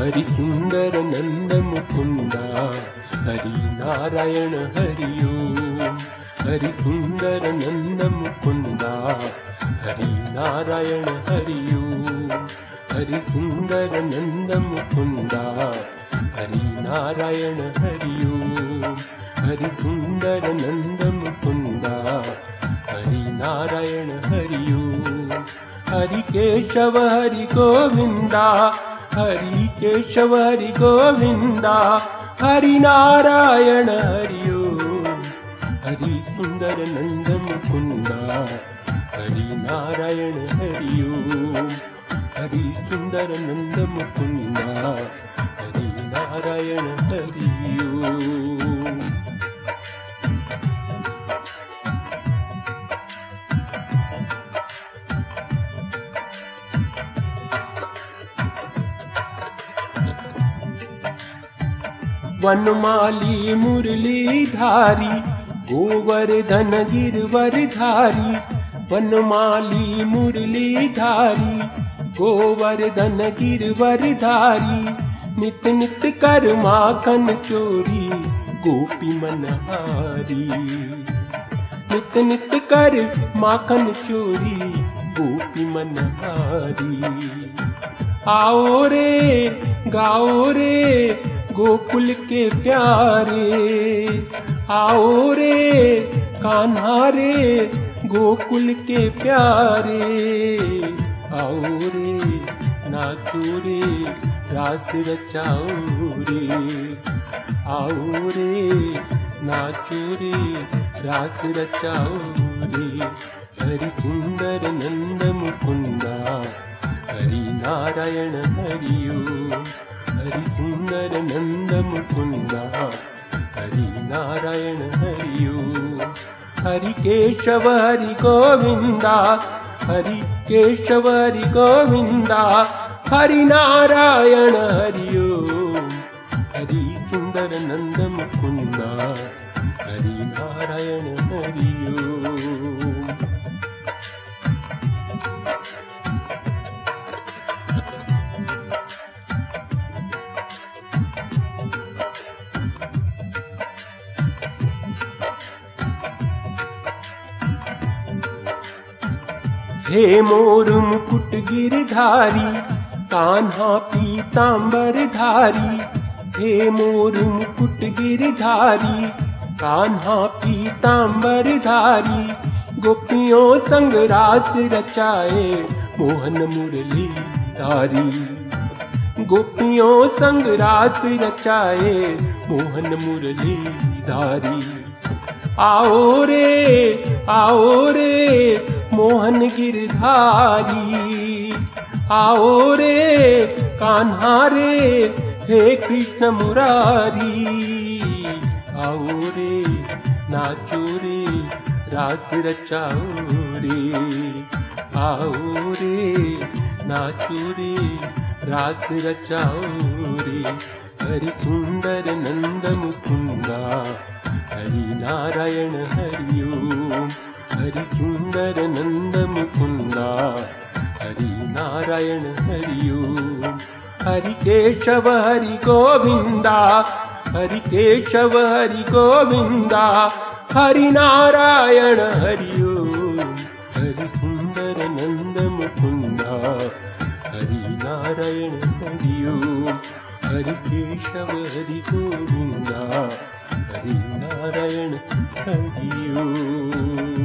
ഹരിസുന്ദര നന്ദമുകുന്ദ ഹരി നാരായണ ഹരിയോ. ഹരിസുന്ദര നന്ദമുകുന്ദ ഹരി നാരായണ ഹരിയോ. ഹരിസുന്ദര നന്ദമുകുന്ദ ഹരി നാരായണ ഹരിയോ. ഹരിസുന്ദര നന്ദമുകുന്ദ ഹരി നാരായണ ഹരിയോ. ഹരി കേശവ ഹരി ഗോവിന്ദ ഹരി കേശവ ഹരി ഗോവിന്ദ ഹരിനാരായണ ഹരിയോ ഹരി സുന്ദര നന്ദ മുകുന്ദ ഹരിനാരായണ ഹരിയോ ഹരി സുന്ദര നന്ദ മുകുന്ദ ഹരിനാരായണ ഹരിയോ वनमाली मुरली धारी गोवर्धन गिरवर धारी वनमाली मुरली धारी गोवर्धन गिरवर धारी नित नित कर माखन चोरी, गोपी मनहारी। नित नित कर माखन चोरी, गोपी मनहारी। आओ रे, गाओ रे गोकुल के प्यारे। आओ रे, कान्हा रे, गोकुल के प्यारे। आओ रे, नाचो रे, रास रचाओ रे। आओ रे, नाचो रे, रास रचाओ रे। हरि सुंदर नंद मुकुंदा हरि नारायण हरि ഹരി സുന്ദര നന്ദമുകുന്ദ ഹരി നാരായണ ഹരിയു ഹരി കേശവ ഹരി ഗോവിന്ദ ഹരി കേശവ ഹരി ഗോവിന്ദ ഹരി നാരായണ ഹരിയോ ഹരി സുന്ദര നന്ദമുകുന്ദ हे मोर मुकुट गिरधारी कान्हा पीतांबर धारी। हे मोर मुकुट गिरधारी कान्हा पीतांबर धारी। गोपियों संग रास रचाए मोहन मुरली धारी। गोपियों संग रास रचाए मोहन मुरली धारी। आओ रे आओ रे मोहन गिरधारी। आओ रे कान्हा रे हे कृष्ण मुरारी। आओ रे नाचो रे रास रचाओ रे। आओ रे नाचो रे रास रचाओ रे। हरि सुंदर नंद मुकुंदा हरि नारायण हरि ഹരി സുന്ദര നന്ദമുകുന്ദ ഹരി നാരായണ ഹരിയോ. ഹരി കേശവ ഹരി ഗോവിന്ദ. ഹരി കേശവ ഹരി ഗോവിന്ദ. ഹരി നാരായണ ഹരിയോ. ഹരി സുന്ദര നന്ദമുകുന്ദ ഹരി നാരായണ ഹരിയോ. ഹരി കേശവ ഹരി ഗോവിന്ദ. ഹരി നാരായണ ഹരിയോ.